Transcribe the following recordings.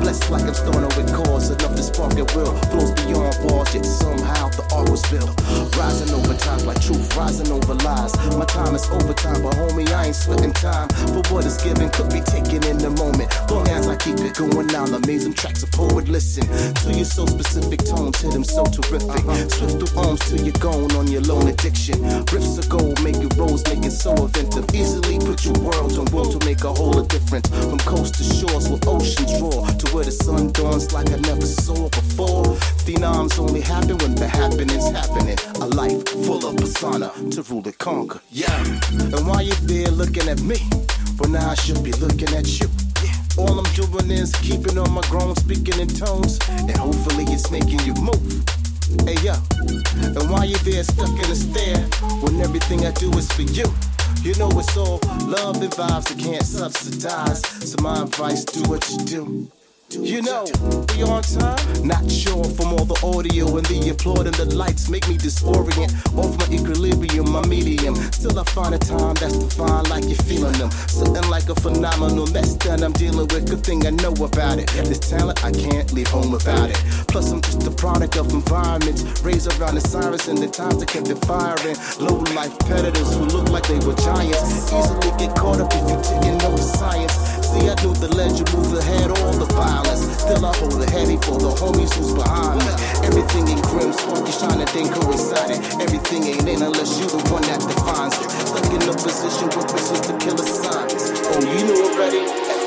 Blessed like I'm starting with cause enough to spark at will. Flows beyond walls, yet somehow the art was built. Rising over time like truth, rising over lies. My time is overtime, but homie, I ain't sweating time for what is given. Could be taken in the moment. Long as I keep it going down, amazing tracks a poet listen to your so specific tones, hit them so terrific. Uh-huh. Swift through arms till you're gone on your lone addiction. Riffs of gold, make it rose, make it so inventive. Easily put your worlds on world to make a whole of difference. From coast to shores where oceans roar to where the sun dawns like I never saw before. Phenoms only happen when the happening's happening. A life full of persona to rule and conquer. Yeah. And while you're there looking at me, well now I should be looking at you. All I'm doing is keeping on my grown, speaking in tones, and hopefully it's making you move. Hey yo, and while you're there stuck in a stare, when everything I do is for you. You know it's all love and vibes that can't subsidize. So my advice, do what you do. You know, we on time? Not sure from all the audio and the applaud and the lights make me disorient. Off my equilibrium, my medium. Still, I find a time that's defined like you're feeling them. Something like a phenomenal mess that I'm dealing with. Good thing I know about it. This talent, I can't leave home without it. Plus, I'm just a product of environments raised around the sirens and the times that kept it firing. Low life predators who look like they were giants. Easily get caught up if you taking no science. See, I knew the legend moves ahead, all the violence. Still, I hold it heavy for the homies who's behind me. Everything in grim, sparky, shining, then coincided. Everything ain't in unless you the one that defines it. Stuck in a position with wishes to kill assignments. Oh, you know already.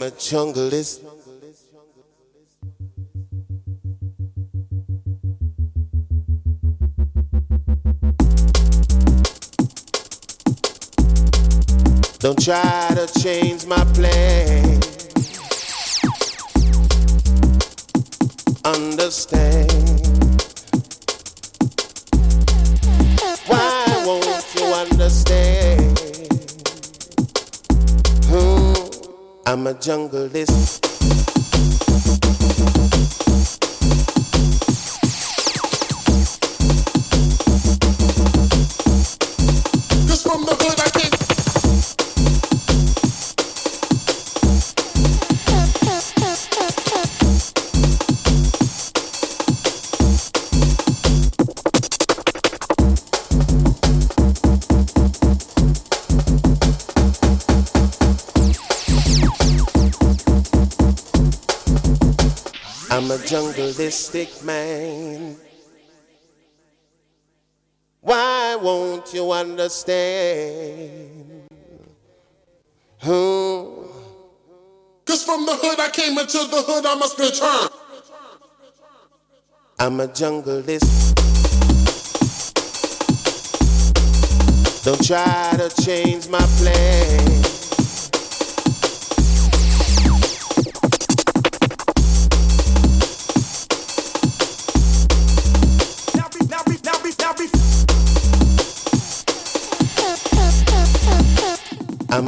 I'm a junglist. Don't try to change I'm a man. Why won't you understand? Hmm. Cause from the hood I came into the hood I must return. I'm a junglist. Don't try to change my plan.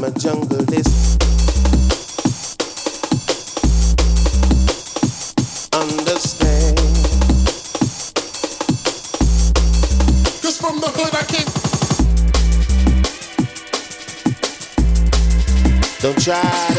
I'm a junglist. Understand. Cause from the hood I came. Don't try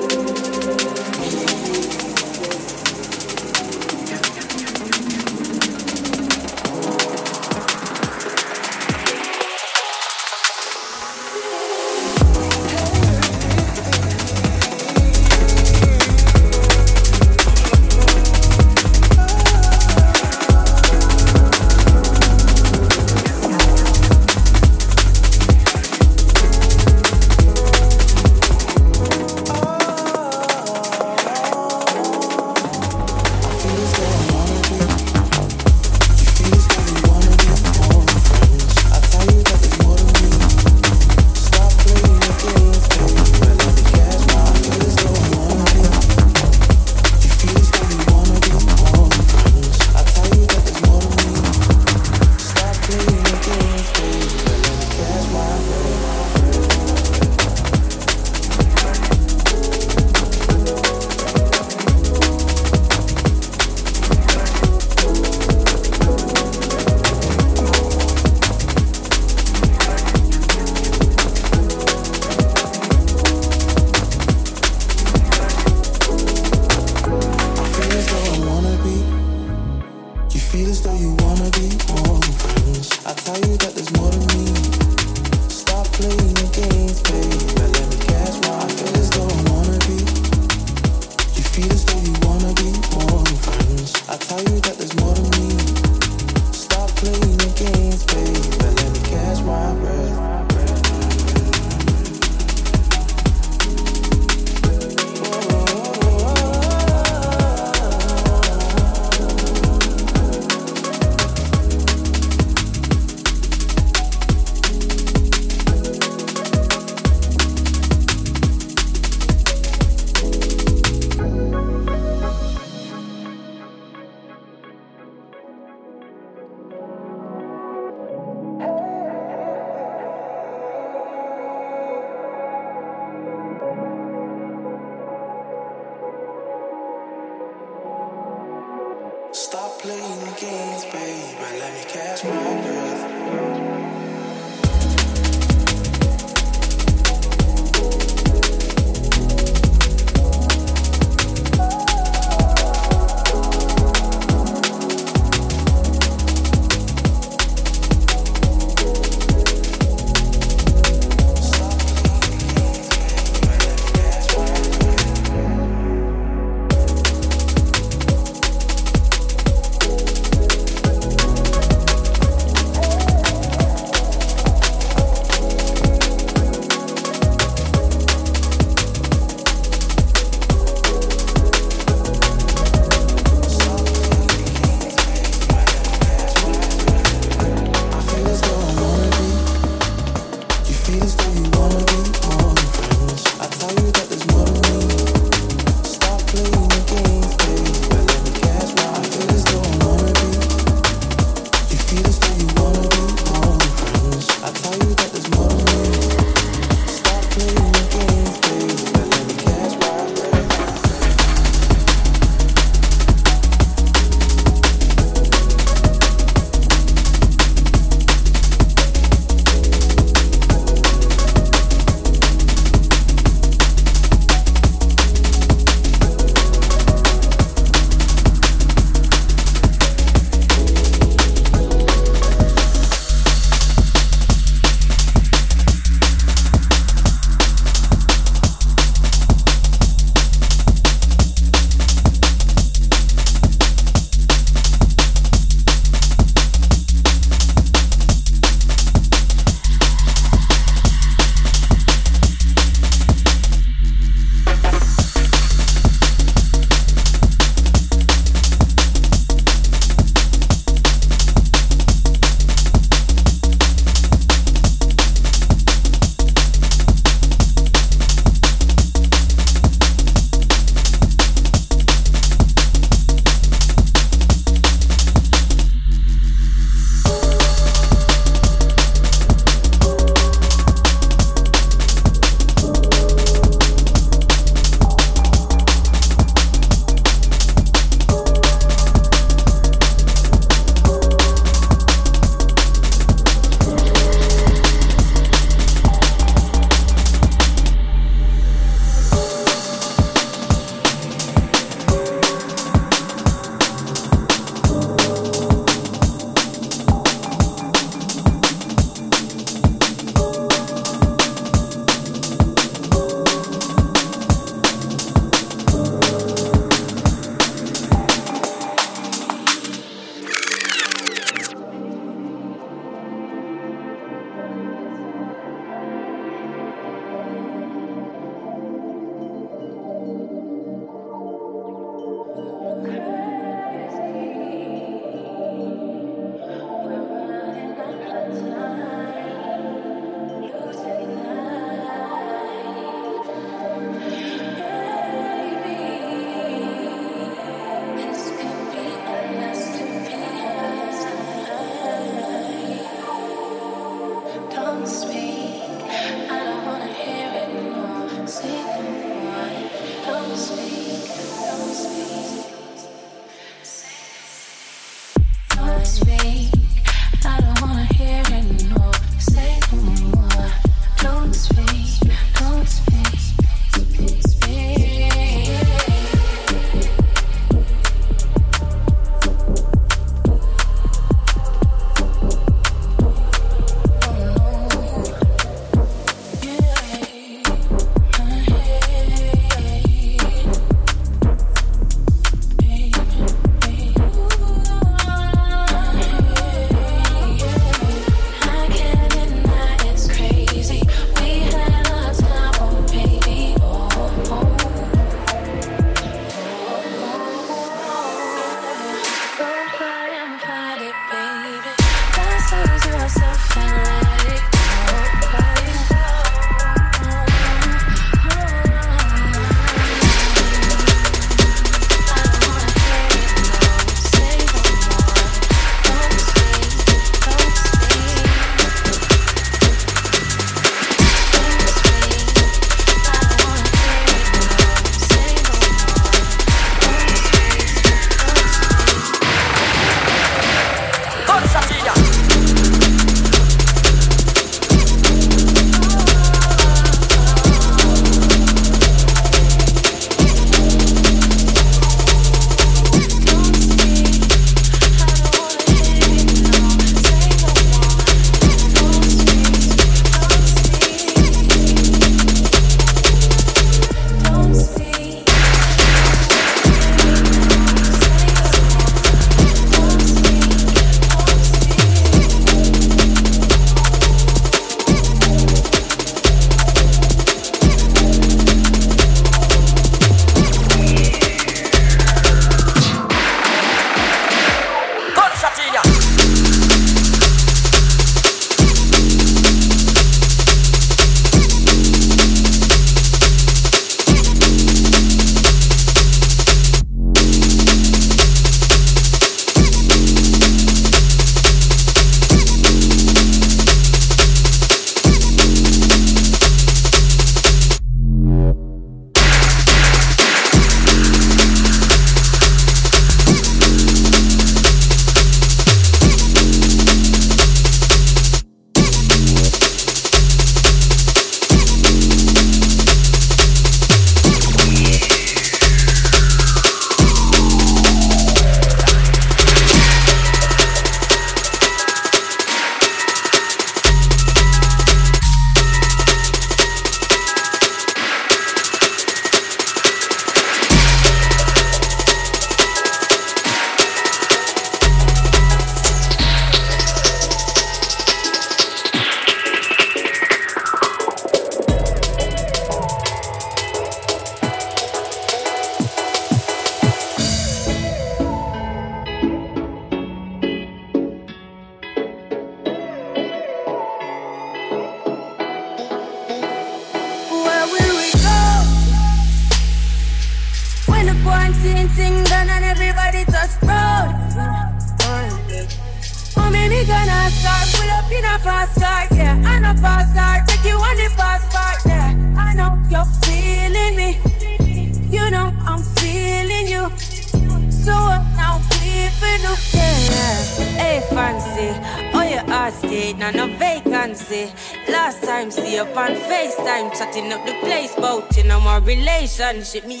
relationship. Me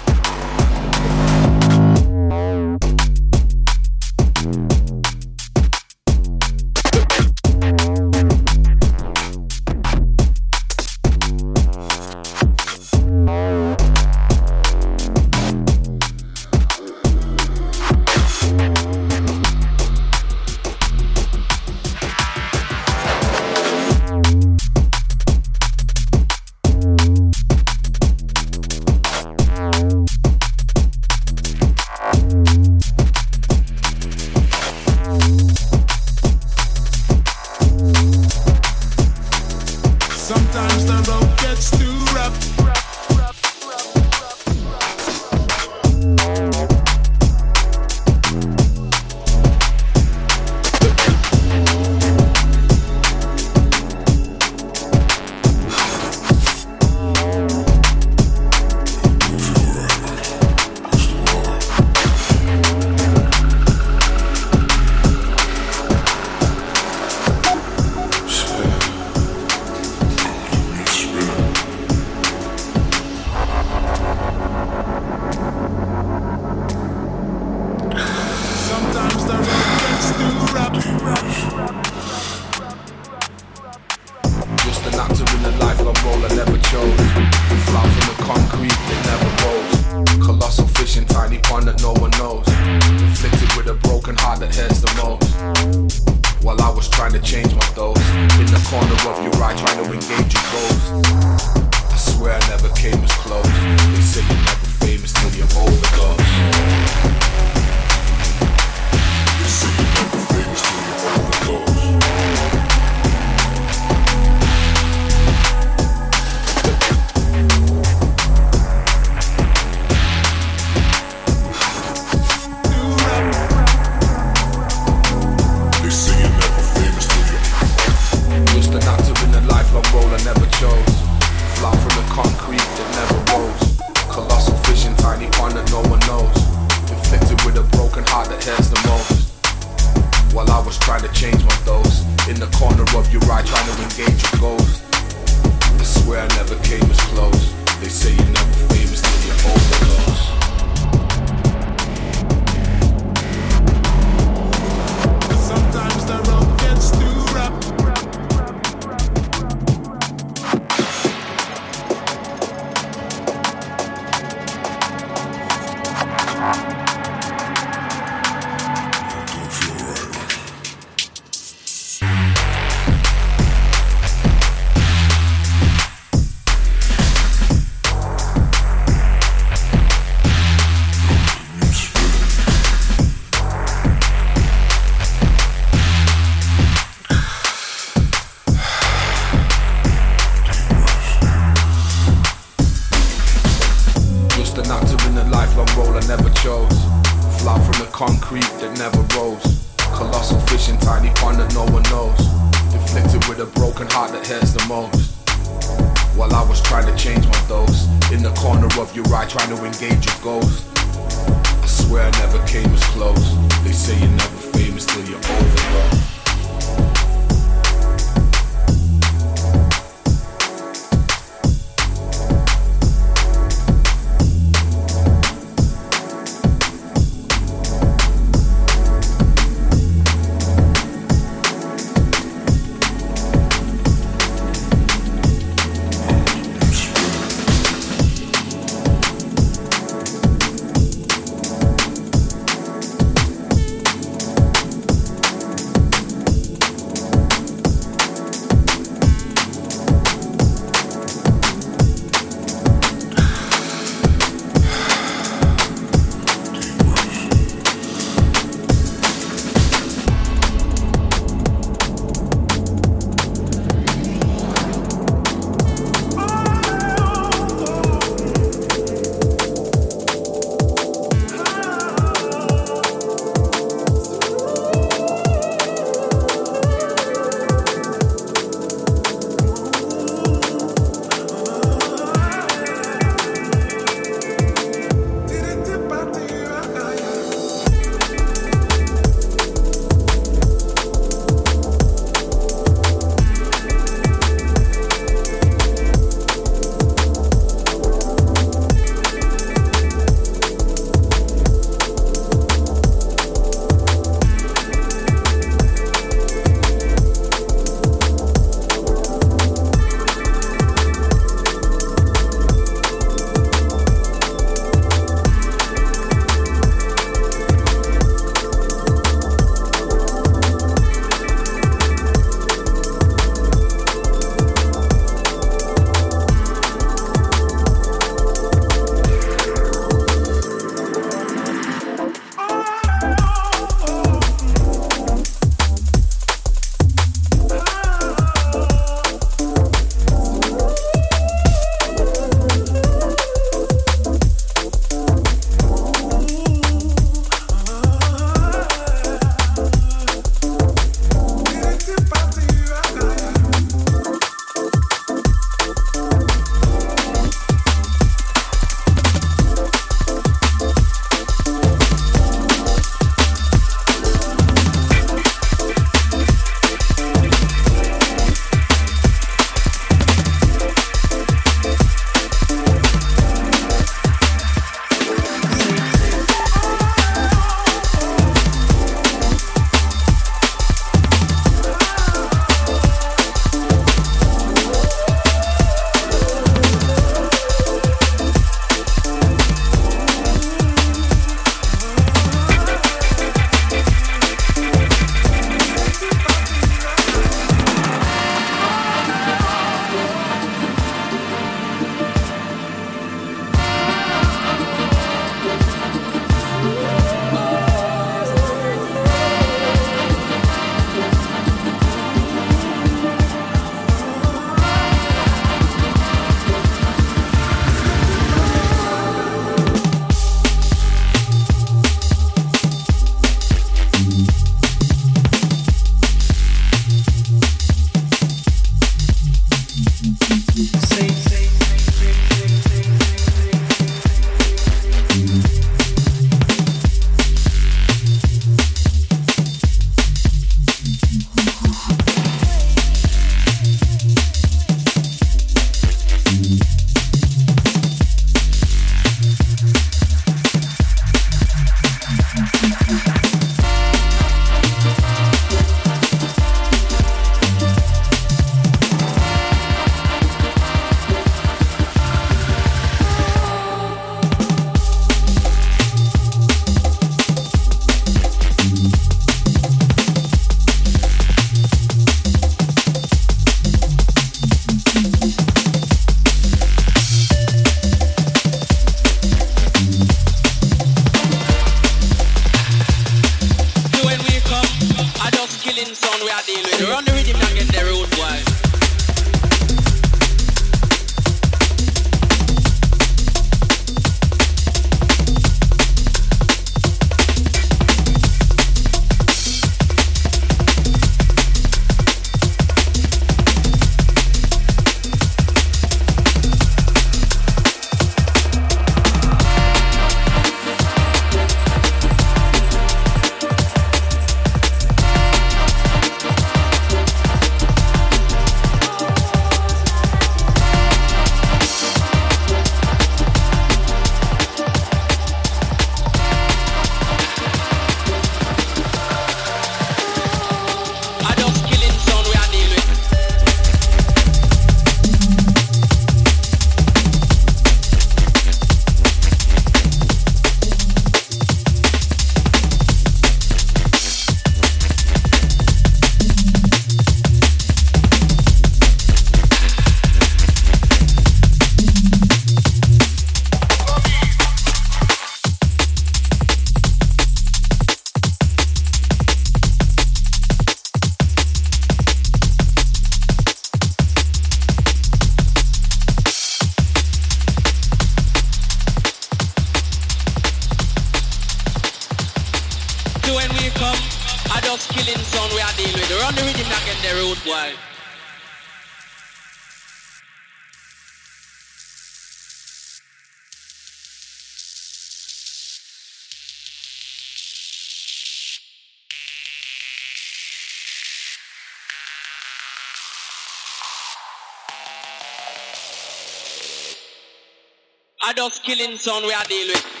just killing sound we are dealing with.